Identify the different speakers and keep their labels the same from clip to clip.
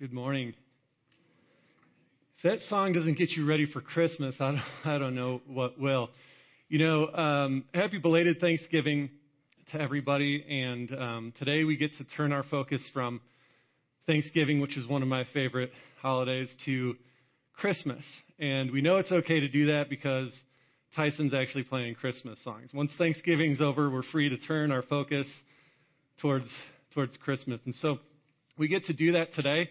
Speaker 1: Good morning. If that song doesn't get you ready for Christmas, I don't, I don't know what will. You know, um, happy belated Thanksgiving to everybody. And um, today we get to turn our focus from Thanksgiving, which is one of my favorite holidays, to Christmas. And we know it's okay to do that because Tyson's actually playing Christmas songs. Once Thanksgiving's over, we're free to turn our focus towards towards Christmas. And so we get to do that today.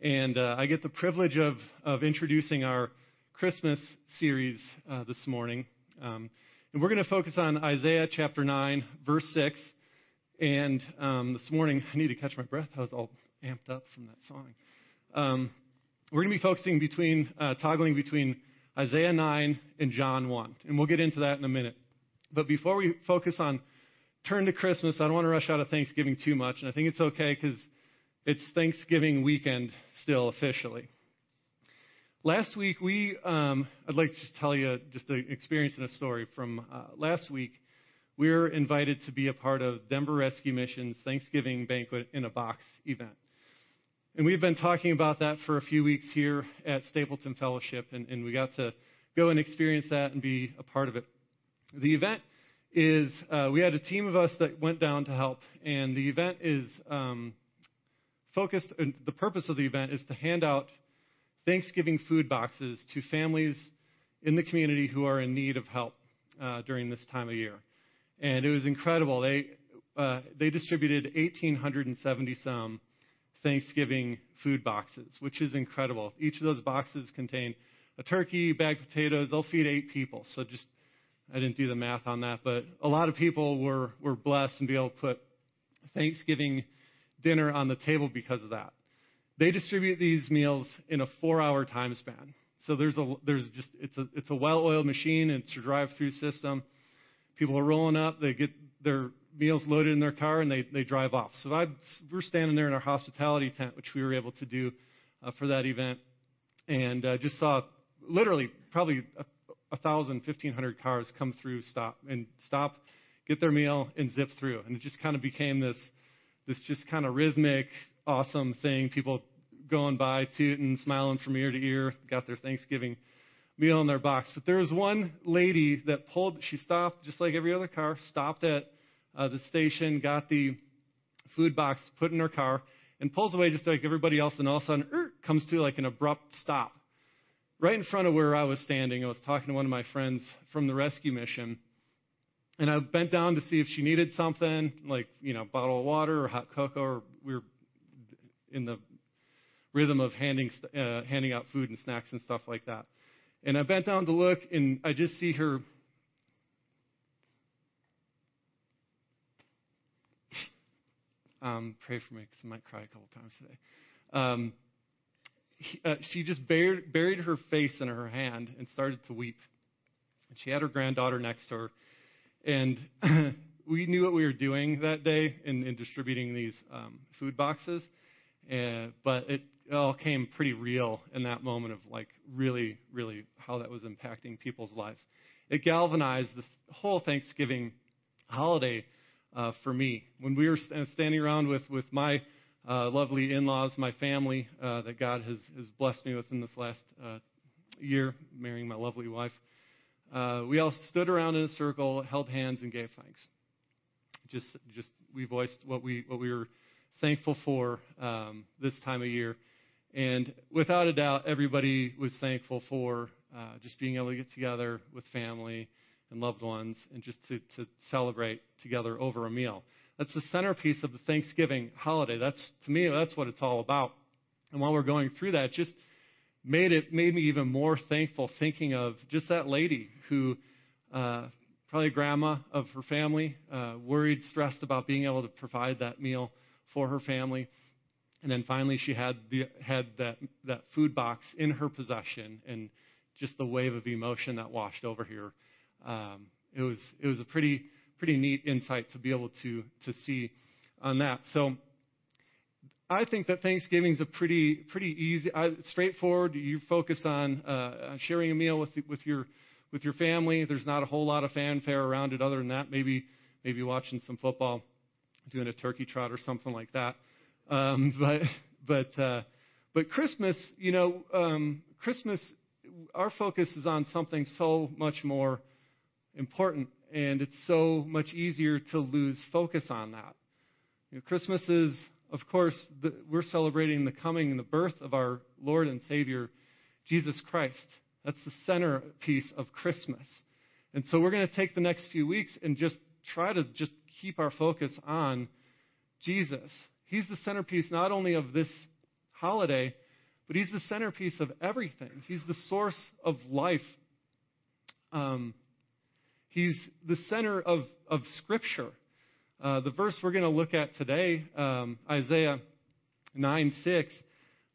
Speaker 1: And uh, I get the privilege of, of introducing our Christmas series uh, this morning. Um, and we're going to focus on Isaiah chapter 9, verse 6. And um, this morning, I need to catch my breath. I was all amped up from that song. Um, we're going to be focusing between, uh, toggling between Isaiah 9 and John 1. And we'll get into that in a minute. But before we focus on turn to Christmas, I don't want to rush out of Thanksgiving too much. And I think it's okay because it's Thanksgiving weekend still officially. Last week, we, um, I'd like to just tell you just an experience and a story from uh, last week. We were invited to be a part of Denver Rescue Mission's Thanksgiving Banquet in a Box event. And we've been talking about that for a few weeks here at Stapleton Fellowship, and, and we got to go and experience that and be a part of it. The event is, uh, we had a team of us that went down to help, and the event is um, focused, the purpose of the event is to hand out Thanksgiving food boxes to families in the community who are in need of help uh, during this time of year. And it was incredible. They, uh, they distributed 1,870 some Thanksgiving food boxes, which is incredible. Each of those boxes contain a turkey, bagged potatoes. They'll feed eight people. So just, I didn't do the math on that, but a lot of people were, were blessed and be able to put Thanksgiving dinner on the table because of that. They distribute these meals in a four-hour time span. So there's a there's just it's a it's a well-oiled machine. It's a drive-through system. People are rolling up. They get their meals loaded in their car and they they drive off. So I we're standing there in our hospitality tent, which we were able to do uh, for that event, and uh, just saw literally probably a, a thousand, fifteen hundred cars come through, stop and stop, get their meal and zip through, and it just kind of became this this just kind of rhythmic, awesome thing. People going by, tooting, smiling from ear to ear, got their Thanksgiving meal in their box. But there was one lady that pulled, she stopped just like every other car, stopped at uh, the station, got the food box, put in her car, and pulls away just like everybody else, and all of a sudden, er, comes to like an abrupt stop. Right in front of where I was standing, I was talking to one of my friends from the rescue mission, and I bent down to see if she needed something, like, you know, bottle of water or hot cocoa, or we were in the rhythm of handing, uh, handing out food and snacks and stuff like that. And I bent down to look, and I just see her. Um, pray for me because I might cry a couple times today. Um, he, uh, she just buried, buried her face in her hand and started to weep. And she had her granddaughter next to her and we knew what we were doing that day in, in distributing these um, food boxes. Uh, but it all came pretty real in that moment of like really, really how that was impacting people's lives. It galvanized the whole Thanksgiving holiday uh, for me. When we were standing around with, with my uh, lovely in-laws, my family uh, that God has, has blessed me with in this last uh, year, marrying my lovely wife, uh, we all stood around in a circle, held hands, and gave thanks. Just, just we voiced what we what we were thankful for um, this time of year, and without a doubt, everybody was thankful for uh, just being able to get together with family and loved ones, and just to, to celebrate together over a meal. That's the centerpiece of the Thanksgiving holiday. That's to me, that's what it's all about. And while we're going through that, just made it made me even more thankful thinking of just that lady who uh, probably grandma of her family, uh, worried, stressed about being able to provide that meal for her family. And then finally, she had the, had that that food box in her possession, and just the wave of emotion that washed over here. Um, it was it was a pretty pretty neat insight to be able to to see on that. So I think that Thanksgiving is a pretty pretty easy, uh, straightforward. You focus on uh, sharing a meal with with your with your family. There's not a whole lot of fanfare around it. Other than that, maybe maybe watching some football, doing a turkey trot or something like that. Um, but but uh, But Christmas, you know, um, Christmas, our focus is on something so much more important, and it's so much easier to lose focus on that. You know, Christmas is, of course, the, we're celebrating the coming and the birth of our Lord and Savior, Jesus Christ. That's the centerpiece of Christmas. And so we're going to take the next few weeks and just try to just keep our focus on Jesus. He's the centerpiece not only of this holiday, but he's the centerpiece of everything. He's the source of life. Um, he's the center of, of Scripture. Uh, the verse we're going to look at today, um, Isaiah 9 6, let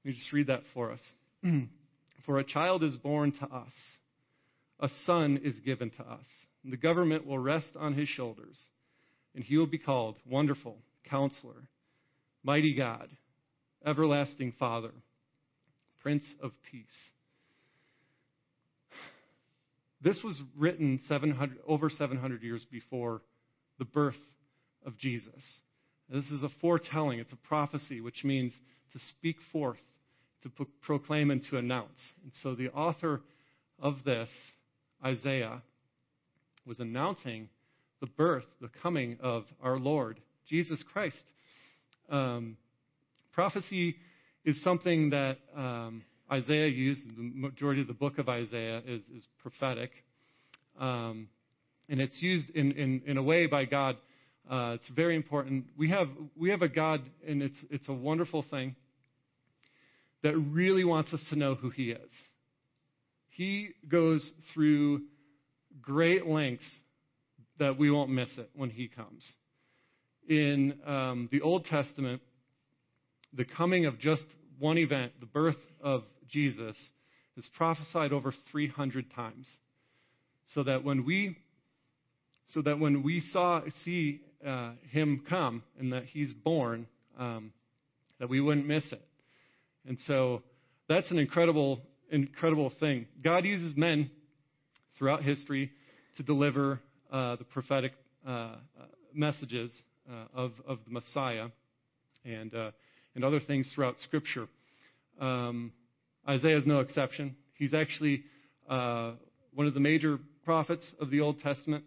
Speaker 1: me just read that for us. for a child is born to us, a son is given to us, and the government will rest on his shoulders, and he will be called Wonderful, Counselor, Mighty God, Everlasting Father, Prince of Peace. This was written 700, over 700 years before the birth of Jesus. This is a foretelling, it's a prophecy, which means to speak forth, to proclaim, and to announce. And so the author of this, Isaiah, was announcing the birth, the coming of our Lord, Jesus Christ. Um, prophecy is something that um, Isaiah used. The majority of the book of Isaiah is, is prophetic. Um, and it's used in, in, in, a way by God. Uh, it's very important. We have, we have a God, and it's, it's a wonderful thing, that really wants us to know who He is. He goes through great lengths that we won't miss it when He comes. In um, the Old Testament, the coming of just one event, the birth of Jesus, is prophesied over 300 times. So that when we, so that when we saw, see uh, him come and that he's born, um, that we wouldn't miss it. And so that's an incredible, incredible thing. God uses men throughout history to deliver uh, the prophetic uh, messages uh, of, of the Messiah. And uh, and other things throughout Scripture. Um, Isaiah is no exception. He's actually uh, one of the major prophets of the Old Testament,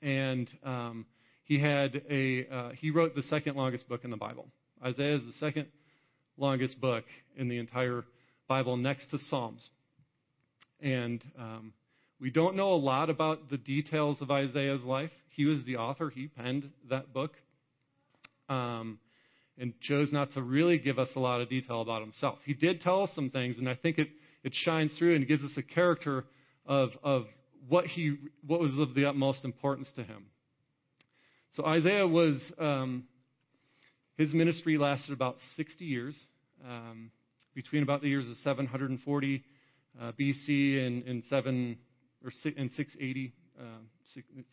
Speaker 1: and um, he had a uh, he wrote the second longest book in the Bible. Isaiah is the second longest book in the entire Bible, next to Psalms. And um, we don't know a lot about the details of Isaiah's life. He was the author; he penned that book. Um, and chose not to really give us a lot of detail about himself. He did tell us some things, and I think it, it shines through and gives us a character of, of what, he, what was of the utmost importance to him. So Isaiah was, um, his ministry lasted about 60 years, um, between about the years of 740 uh, BC and, and 7 or six, and 680, uh,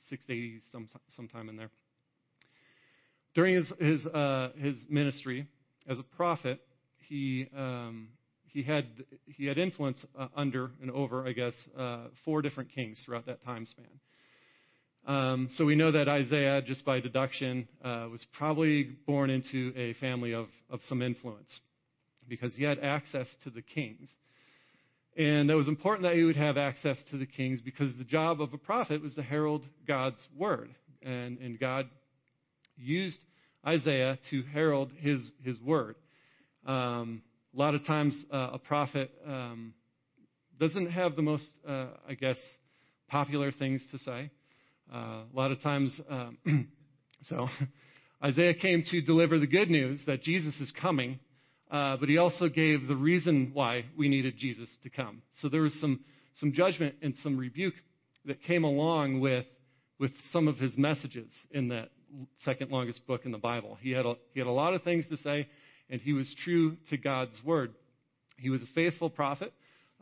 Speaker 1: 680 some, sometime in there. During his, his, uh, his ministry as a prophet, he, um, he, had, he had influence uh, under and over, I guess, uh, four different kings throughout that time span. Um, so we know that Isaiah, just by deduction, uh, was probably born into a family of, of some influence because he had access to the kings. And it was important that he would have access to the kings because the job of a prophet was to herald God's word. And, and God used Isaiah to herald his, his word. Um, a lot of times, uh, a prophet um, doesn't have the most, uh, I guess, popular things to say. Uh, a lot of times, um, so Isaiah came to deliver the good news that Jesus is coming, uh, but he also gave the reason why we needed Jesus to come. So there was some, some judgment and some rebuke that came along with, with some of his messages in that second longest book in the Bible. He had a, he had a lot of things to say, and he was true to God's word. He was a faithful prophet,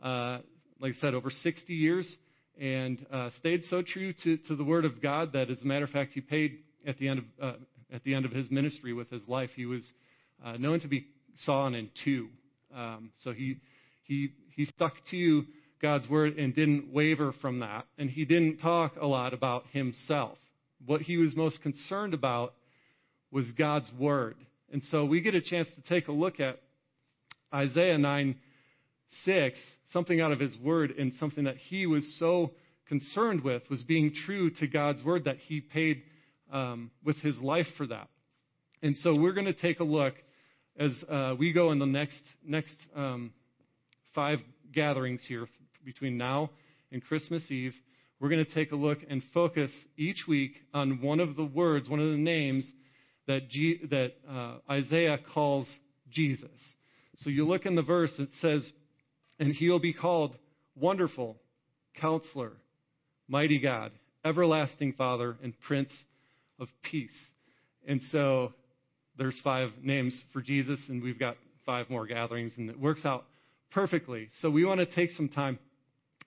Speaker 1: uh, like I said, over 60 years, and uh, stayed so true to, to the word of God that, as a matter of fact, he paid at the end of uh, at the end of his ministry with his life. He was uh, known to be sawn in two. Um, so he he he stuck to God's word and didn't waver from that, and he didn't talk a lot about himself what he was most concerned about was God's Word. And so we get a chance to take a look at Isaiah 9 6, something out of his word and something that he was so concerned with was being true to God's word that he paid um, with his life for that. And so we're going to take a look as uh, we go in the next next um, five gatherings here between now and Christmas Eve. We're going to take a look and focus each week on one of the words, one of the names that, G, that uh, Isaiah calls Jesus. So you look in the verse, it says, And he'll be called Wonderful, Counselor, Mighty God, Everlasting Father, and Prince of Peace. And so there's five names for Jesus, and we've got five more gatherings, and it works out perfectly. So we want to take some time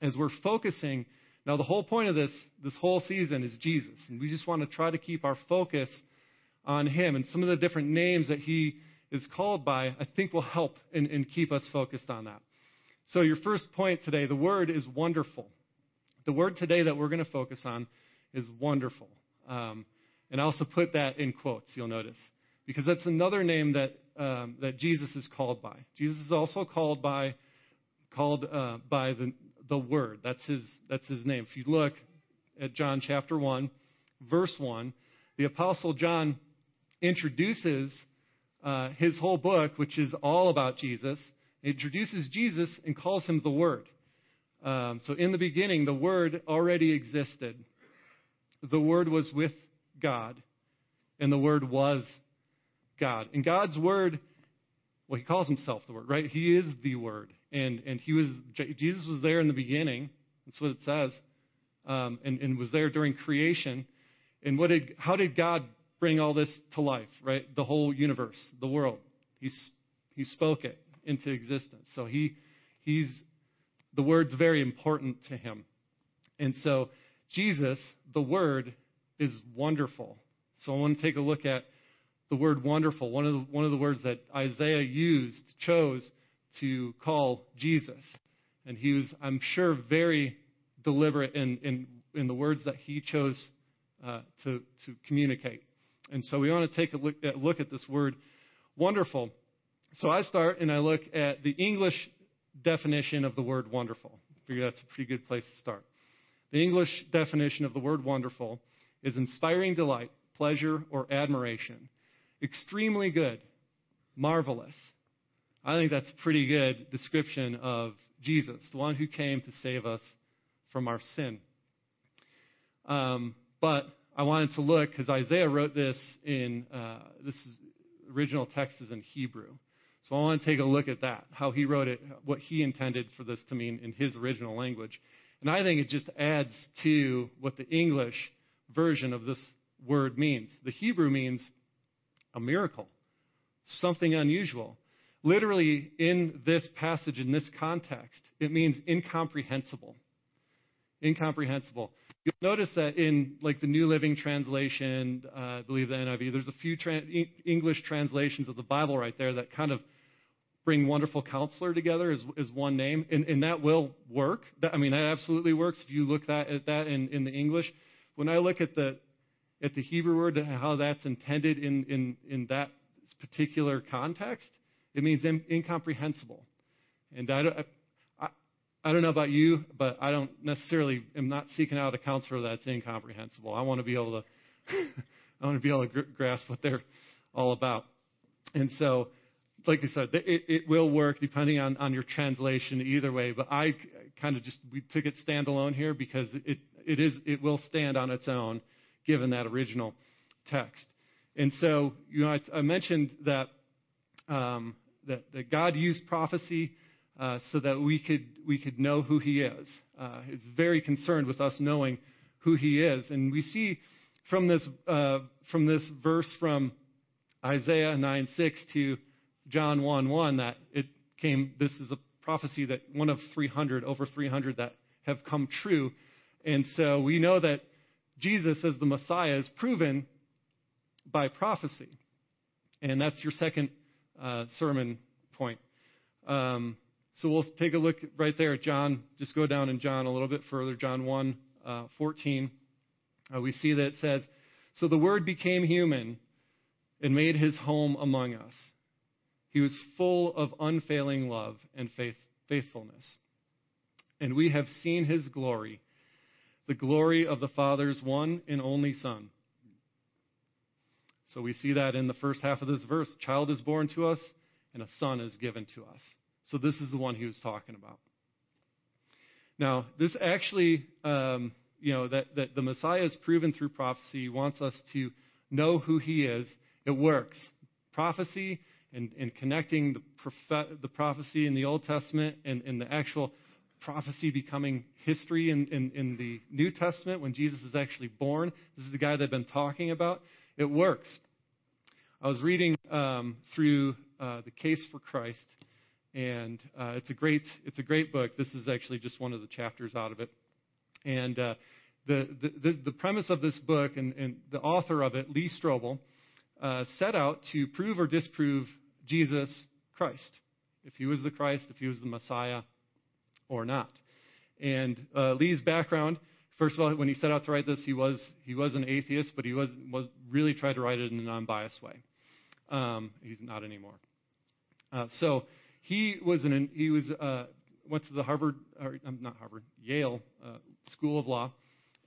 Speaker 1: as we're focusing. Now, the whole point of this, this whole season is Jesus, and we just want to try to keep our focus on Him. And some of the different names that He is called by, I think will help and, and keep us focused on that. So, your first point today, the word is wonderful. The word today that we're going to focus on is wonderful. Um, and I also put that in quotes, you'll notice, because that's another name that, um, that Jesus is called by. Jesus is also called by, called, uh, by the, the Word. That's his, that's his name. If you look at John chapter 1, verse 1, the Apostle John introduces uh, his whole book, which is all about Jesus, introduces Jesus and calls him the Word. Um, so in the beginning, the Word already existed. The Word was with God, and the Word was God. And God's Word, well, He calls Himself the Word, right? He is the Word, and and He was Jesus was there in the beginning. That's what it says, um, and, and was there during creation. And what did how did God bring all this to life, right? The whole universe, the world. He's, he spoke it into existence. So he, he's, the word's very important to him. And so Jesus, the word, is wonderful. So I want to take a look at the word wonderful, one of the, one of the words that Isaiah used, chose to call Jesus. And he was, I'm sure, very deliberate in, in, in the words that he chose uh, to, to communicate. And so we want to take a look at, look at this word wonderful. So I start and I look at the English definition of the word wonderful. I figure that's a pretty good place to start. The English definition of the word wonderful is inspiring delight, pleasure, or admiration. Extremely good, marvelous. I think that's a pretty good description of Jesus, the one who came to save us from our sin. Um, but I wanted to look because Isaiah wrote this in uh, this is, original text is in Hebrew. So I want to take a look at that, how he wrote it, what he intended for this to mean in his original language. And I think it just adds to what the English version of this word means. The Hebrew means a miracle, something unusual. Literally, in this passage, in this context, it means incomprehensible. Incomprehensible. You'll notice that in like the New Living Translation, uh, I believe the NIV, there's a few tra- English translations of the Bible right there that kind of bring Wonderful Counselor together as, as one name, and, and that will work. That, I mean, that absolutely works if you look that, at that in, in the English. When I look at the at the Hebrew word, and how that's intended in in in that particular context, it means in, incomprehensible. And I, I don't know about you, but I don't necessarily am not seeking out a counselor that's incomprehensible. I want to be able to, I want to be able to grasp what they're all about. And so, like I said, it, it will work depending on, on your translation either way. But I kind of just we took it standalone here because it it is it will stand on its own given that original text. And so, you know, I, I mentioned that um, that that God used prophecy uh, so that we could, we could know who he is. Uh, he's very concerned with us knowing who he is. And we see from this, uh, from this verse from Isaiah 9 6 to John 1 1 that it came, this is a prophecy that one of 300, over 300 that have come true. And so we know that Jesus as the Messiah is proven by prophecy. And that's your second uh, sermon point. Um, so we'll take a look right there at John. Just go down in John a little bit further, John 1 uh, 14. Uh, we see that it says, So the Word became human and made his home among us. He was full of unfailing love and faith, faithfulness. And we have seen his glory, the glory of the Father's one and only Son. So we see that in the first half of this verse. Child is born to us, and a son is given to us. So this is the one he was talking about. Now, this actually, um, you know, that, that the Messiah is proven through prophecy, wants us to know who he is. It works. Prophecy and, and connecting the, the prophecy in the Old Testament and, and the actual prophecy becoming history in, in, in, the New Testament when Jesus is actually born. This is the guy that I've been talking about. It works. I was reading um, through uh, the Case for Christ, and uh, it's a great it's a great book. This is actually just one of the chapters out of it, and uh, the, the the premise of this book and, and the author of it, Lee Strobel, uh, set out to prove or disprove Jesus Christ, if he was the Christ, if he was the Messiah, or not. And uh, Lee's background, first of all, when he set out to write this, he was he was an atheist, but he was was really tried to write it in a non-biased way. Um, he's not anymore. Uh, so he was an he was uh, went to the Harvard or um, not Harvard Yale uh, School of Law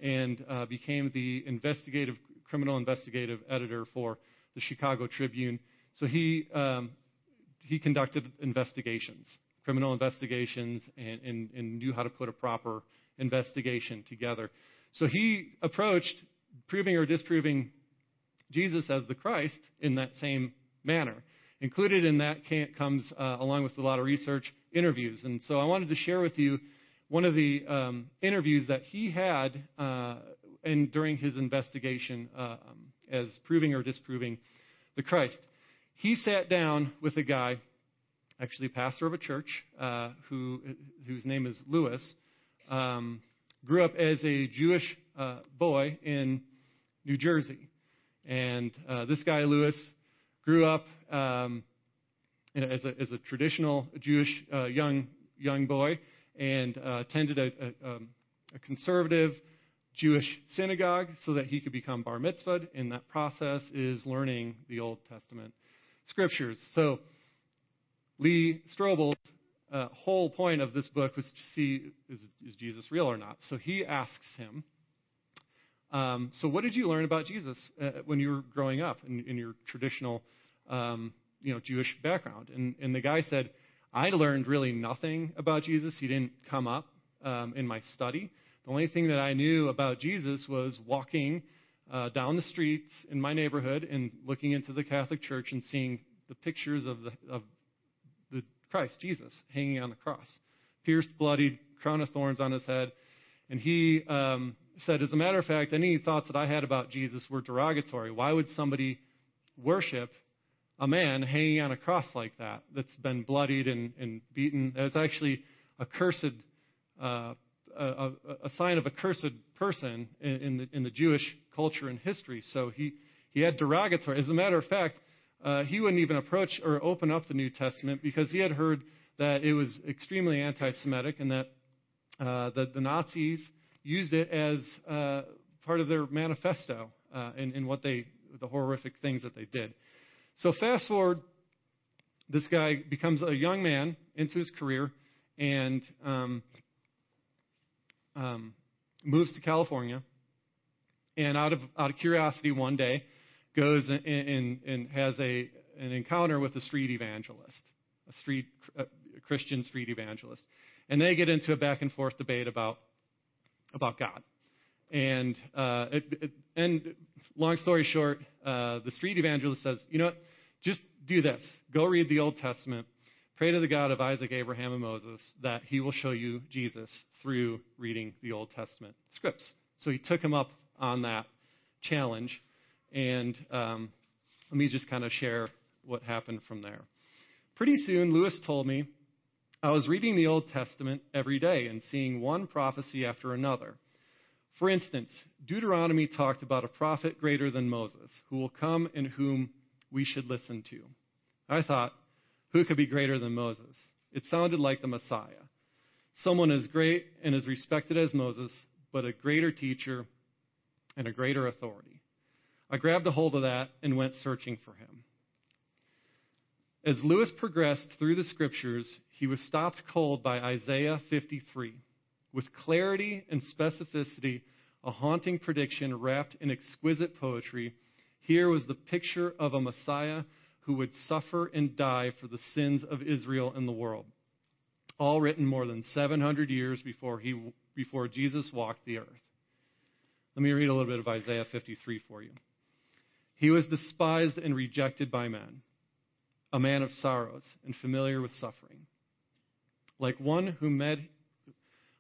Speaker 1: and uh, became the investigative criminal investigative editor for the Chicago Tribune. So he um, he conducted investigations, criminal investigations, and, and, and knew how to put a proper investigation together. So he approached proving or disproving Jesus as the Christ in that same manner. Included in that comes, uh, along with a lot of research, interviews. And so I wanted to share with you one of the um, interviews that he had uh, in, during his investigation uh, um, as proving or disproving the Christ. He sat down with a guy, actually pastor of a church, uh, who, whose name is Lewis, um, grew up as a Jewish uh, boy in New Jersey. And uh, this guy, Lewis, grew up um, as, a, as, a, traditional Jewish uh, young young boy and uh, attended a, a, um, a, conservative Jewish synagogue so that he could become bar mitzvahed. And that process is learning the Old Testament scriptures. So Lee Strobel's uh, whole point of this book was to see is, is Jesus real or not. So he asks him um, so, what did you learn about Jesus uh, when you were growing up in, in your traditional, um, you know, Jewish background? And, and, the guy said, I learned really nothing about Jesus. He didn't come up um, in my study. The only thing that I knew about Jesus was walking uh, down the streets in my neighborhood and looking into the Catholic Church and seeing the pictures of the, of the Christ, Jesus, hanging on the cross, pierced, bloodied, crown of thorns on his head. And he um, said, as a matter of fact, any thoughts that I had about Jesus were derogatory. Why would somebody worship a man hanging on a cross like that that's been bloodied and, and beaten? That's actually a cursed, uh, a, a, sign of a cursed person in, in, the, in the Jewish culture and history. So he, he had derogatory. As a matter of fact, uh, he wouldn't even approach or open up the New Testament because he had heard that it was extremely anti Semitic and that uh, the, the Nazis used it as uh, part of their manifesto uh, in, in what they, the horrific things that they did. So fast forward, this guy becomes a young man into his career and um, um, moves to California. And out of out of curiosity, one day goes and, and, and has a an encounter with a street evangelist, a street a Christian street evangelist, and they get into a back and forth debate about about God. And uh, it, it, and long story short, uh, the street evangelist says, you know what, just do this. Go read the Old Testament. Pray to the God of Isaac, Abraham, and Moses that he will show you Jesus through reading the Old Testament scripts. So he took him up on that challenge. And um, let me just kind of share what happened from there. Pretty soon, Lewis told me I was reading the Old Testament every day and seeing one prophecy after another. For instance, Deuteronomy talked about a prophet greater than Moses, who will come and whom we should listen to. I thought, who could be greater than Moses? It sounded like the Messiah. Someone as great and as respected as Moses, but a greater teacher and a greater authority. I grabbed a hold of that and went searching for him. As Lewis progressed through the scriptures, he was stopped cold by Isaiah 53. With clarity and specificity, a haunting prediction wrapped in exquisite poetry, here was the picture of a Messiah who would suffer and die for the sins of Israel and the world. All written more than 700 years before, he, before Jesus walked the earth. Let me read a little bit of Isaiah 53 for you. He was despised and rejected by men, a man of sorrows and familiar with suffering. Like one who met,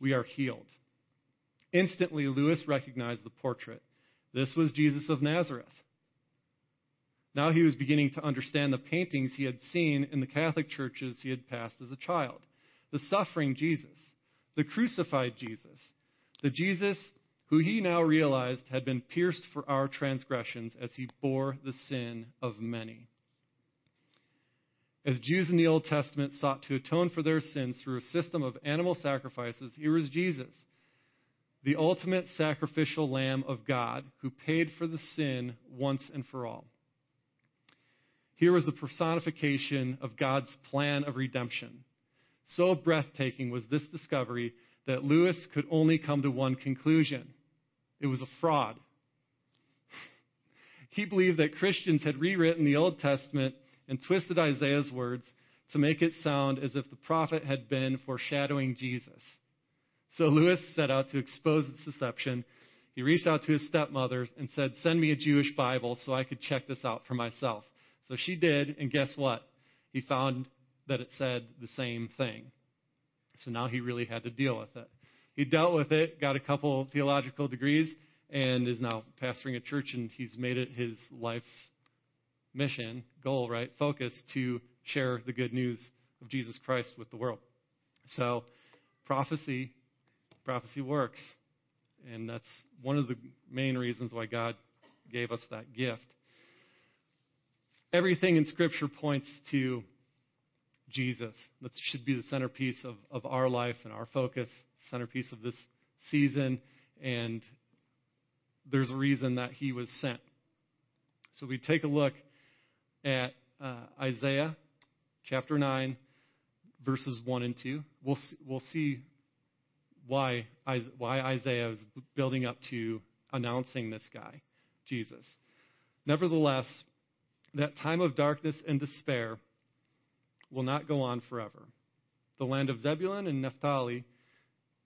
Speaker 1: we are healed. Instantly, Lewis recognized the portrait. This was Jesus of Nazareth. Now he was beginning to understand the paintings he had seen in the Catholic churches he had passed as a child. The suffering Jesus, the crucified Jesus, the Jesus who he now realized had been pierced for our transgressions as he bore the sin of many. As Jews in the Old Testament sought to atone for their sins through a system of animal sacrifices, here was Jesus, the ultimate sacrificial Lamb of God, who paid for the sin once and for all. Here was the personification of God's plan of redemption. So breathtaking was this discovery that Lewis could only come to one conclusion it was a fraud. he believed that Christians had rewritten the Old Testament and twisted Isaiah's words to make it sound as if the prophet had been foreshadowing Jesus. So Lewis set out to expose this deception. He reached out to his stepmother and said, Send me a Jewish Bible so I could check this out for myself. So she did, and guess what? He found that it said the same thing. So now he really had to deal with it. He dealt with it, got a couple theological degrees, and is now pastoring a church, and he's made it his life's mission, goal, right? Focus to share the good news of Jesus Christ with the world. So, prophecy, prophecy works. And that's one of the main reasons why God gave us that gift. Everything in Scripture points to Jesus. That should be the centerpiece of, of our life and our focus, centerpiece of this season. And there's a reason that he was sent. So we take a look at uh, Isaiah chapter 9, verses 1 and 2. We'll we'll see why, why Isaiah is building up to announcing this guy, Jesus. Nevertheless, that time of darkness and despair will not go on forever. The land of Zebulun and Naphtali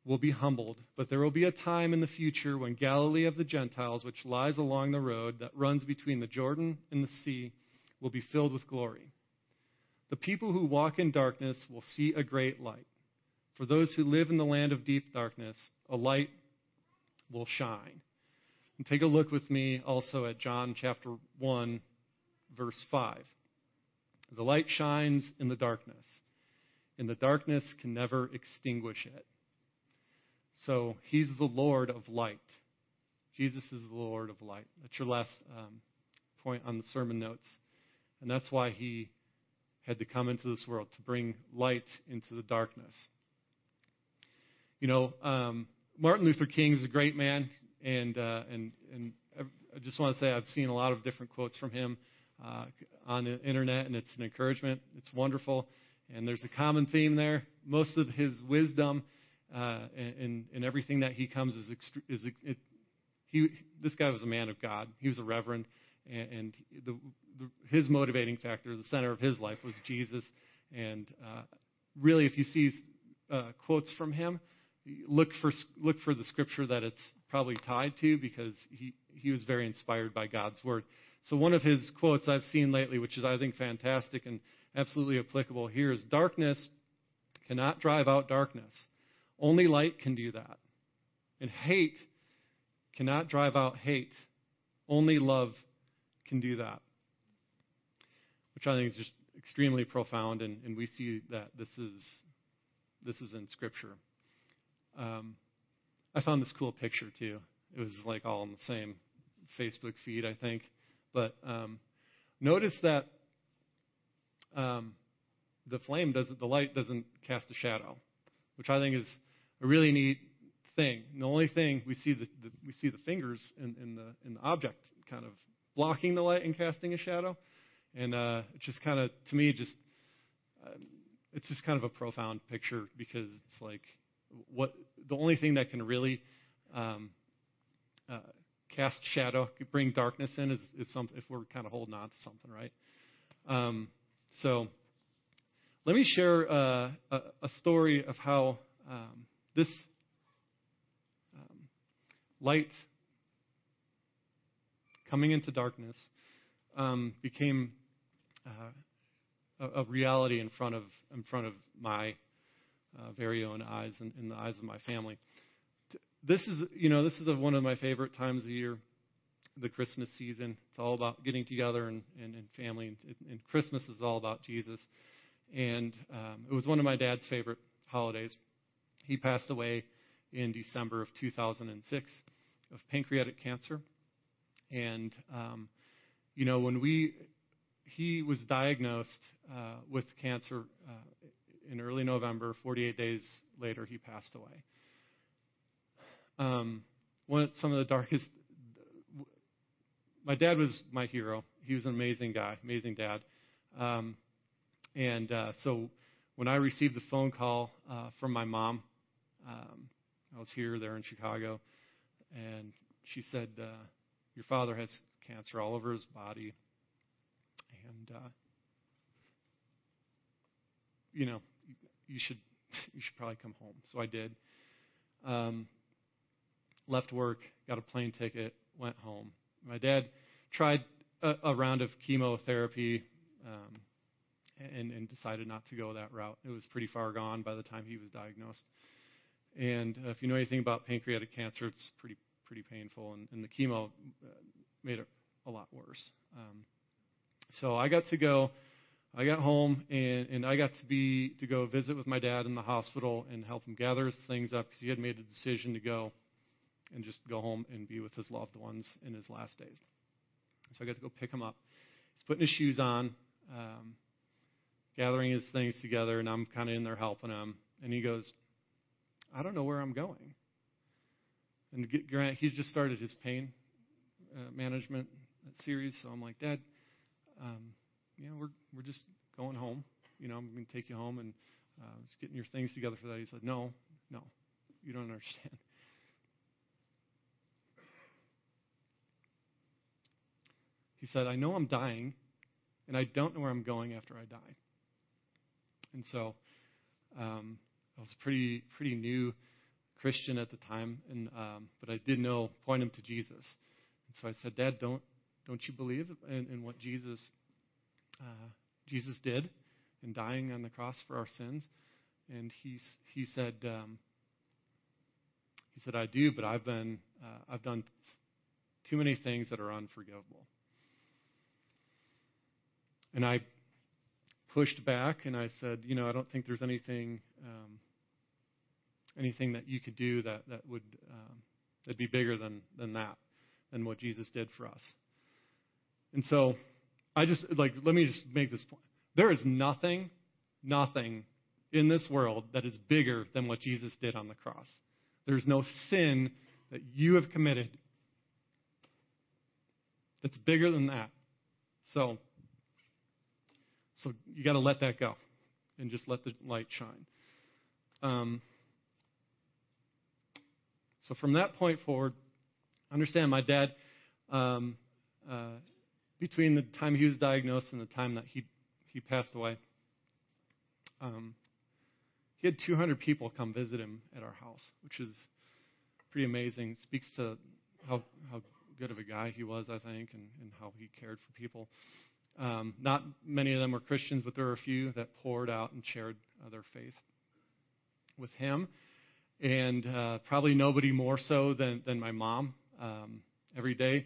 Speaker 1: will be humbled, but there will be a time in the future when Galilee of the Gentiles, which lies along the road that runs between the Jordan and the sea, will be filled with glory. The people who walk in darkness will see a great light. For those who live in the land of deep darkness, a light will shine. And take a look with me also at John chapter 1, verse 5. The light shines in the darkness, and the darkness can never extinguish it. So he's the Lord of light. Jesus is the Lord of light. That's your last um, point on the sermon notes. And that's why he had to come into this world, to bring light into the darkness. You know, um, Martin Luther King is a great man, and, uh, and, and I just want to say I've seen a lot of different quotes from him uh, on the internet, and it's an encouragement. It's wonderful, and there's a common theme there. Most of his wisdom uh, and, and everything that he comes is, is it, he. This guy was a man of God. He was a reverend, and, and the, the, his motivating factor, the center of his life, was Jesus. And uh, really, if you see uh, quotes from him, look for look for the scripture that it's probably tied to, because he he was very inspired by God's word. So one of his quotes I've seen lately, which is I think fantastic and absolutely applicable here, is darkness cannot drive out darkness. Only light can do that. And hate cannot drive out hate. Only love can do that. Which I think is just extremely profound, and, and we see that this is this is in Scripture. Um, I found this cool picture too. It was like all in the same Facebook feed, I think. But um, notice that um, the flame doesn't, the light doesn't cast a shadow, which I think is a really neat thing. The only thing we see the, the we see the fingers in, in the in the object kind of blocking the light and casting a shadow, and uh, it's just kind of to me just uh, it's just kind of a profound picture because it's like what the only thing that can really um, uh, cast shadow, bring darkness in, is, is something if we're kind of holding on to something, right? Um, so let me share uh, a, a, story of how um, this um, light coming into darkness um, became uh, a, a, reality in front of in front of my uh, very own eyes and in the eyes of my family. This is, you know, this is a, one of my favorite times of year, the Christmas season. It's all about getting together and, and, and family, and, and, Christmas is all about Jesus. And um, it was one of my dad's favorite holidays. He passed away in December of 2006 of pancreatic cancer. And, um, you know, when we, he was diagnosed uh, with cancer uh, in early November. 48 days later, he passed away. Um, one of, some of the darkest. My dad was my hero. He was an amazing guy, amazing dad. Um, and uh, so when I received the phone call uh, from my mom, um, I was here, there in Chicago, and she said, uh, "Your father has cancer all over his body, and uh, you know, you should you should probably come home. So I did. Um, left work, got a plane ticket, went home. My dad tried a, a round of chemotherapy um, and, and decided not to go that route. It was pretty far gone by the time he was diagnosed. And if you know anything about pancreatic cancer, it's pretty pretty painful, and, and the chemo uh, made it a lot worse. Um, so I got to go I got home and, and I got to be to go visit with my dad in the hospital and help him gather his things up because he had made a decision to go and just go home and be with his loved ones in his last days. So I got to go pick him up. He's putting his shoes on, um, gathering his things together, and I'm kind of in there helping him. And he goes, "I don't know where I'm going." And Grant, he's just started his pain uh, management series, so I'm like, Dad. Um, yeah, we're we're just going home. You know, I'm going to take you home and uh, just getting your things together for that. He said, No, no, you don't understand. He said, I know I'm dying, and I don't know where I'm going after I die. And so, um, I was pretty pretty new Christian at the time, and um, but I did know point him to Jesus. And so I said, Dad, don't don't you believe in, in what Jesus uh, Jesus did in dying on the cross for our sins. And he, he said, um, he said, I do, but I've been, uh, I've done too many things that are unforgivable. And I pushed back and I said, you know, I don't think there's anything, um, anything that you could do that, that would, um, that'd be bigger than, than that, than what Jesus did for us. And so I just, like, let me just make this point. There is nothing, nothing in this world that is bigger than what Jesus did on the cross. There's no sin that you have committed that's bigger than that. So, so you got to let that go and just let the light shine. Um, so from that point forward, understand my dad um, uh, between the time he was diagnosed and the time that he, he passed away, um, he had 200 people come visit him at our house, which is pretty amazing. It speaks to how, how good of a guy he was, I think, and, and how he cared for people. Um, not many of them were Christians, but there were a few that poured out and shared uh, their faith with him. And uh, probably nobody more so than, than my mom. Um, every day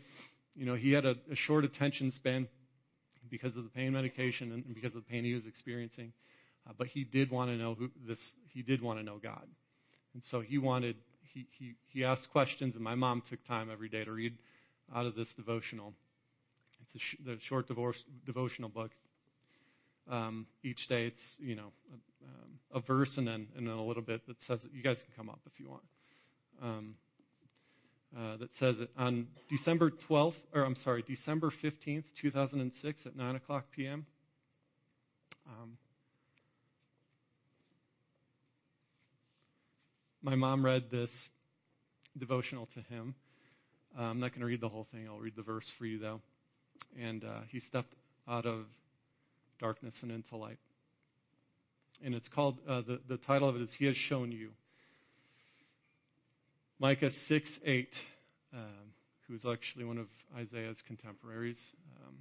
Speaker 1: you know, he had a, a short attention span because of the pain medication and because of the pain he was experiencing. Uh, but he did want to know who this. He did want to know God, and so he wanted. He he he asked questions, and my mom took time every day to read out of this devotional. It's a sh- the short divorce, devotional book. Um, each day, it's you know a, um, a verse and then and then a little bit that says you guys can come up if you want. Um, uh, that says it on December 12th, or I'm sorry, December 15th, 2006, at 9 o'clock p.m. Um, my mom read this devotional to him. Uh, I'm not going to read the whole thing. I'll read the verse for you, though. And uh, he stepped out of darkness and into light. And it's called, uh, the, the title of it is He Has Shown You. Micah 6 8, um, who's actually one of Isaiah's contemporaries, um,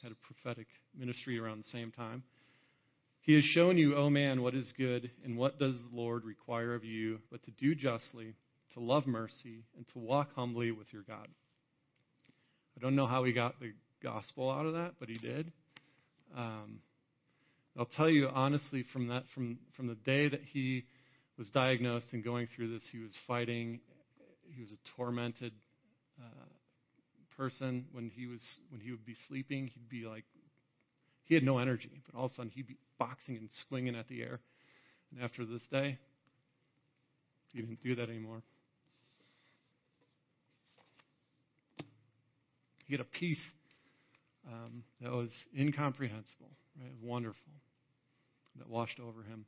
Speaker 1: had a prophetic ministry around the same time. He has shown you, O oh man, what is good, and what does the Lord require of you, but to do justly, to love mercy, and to walk humbly with your God. I don't know how he got the gospel out of that, but he did. Um, I'll tell you honestly, from that, from from the day that he was diagnosed and going through this, he was fighting. He was a tormented uh, person. When he was when he would be sleeping, he'd be like he had no energy, but all of a sudden he'd be boxing and swinging at the air. And after this day, he didn't do that anymore. He had a peace um, that was incomprehensible, right? wonderful, that washed over him.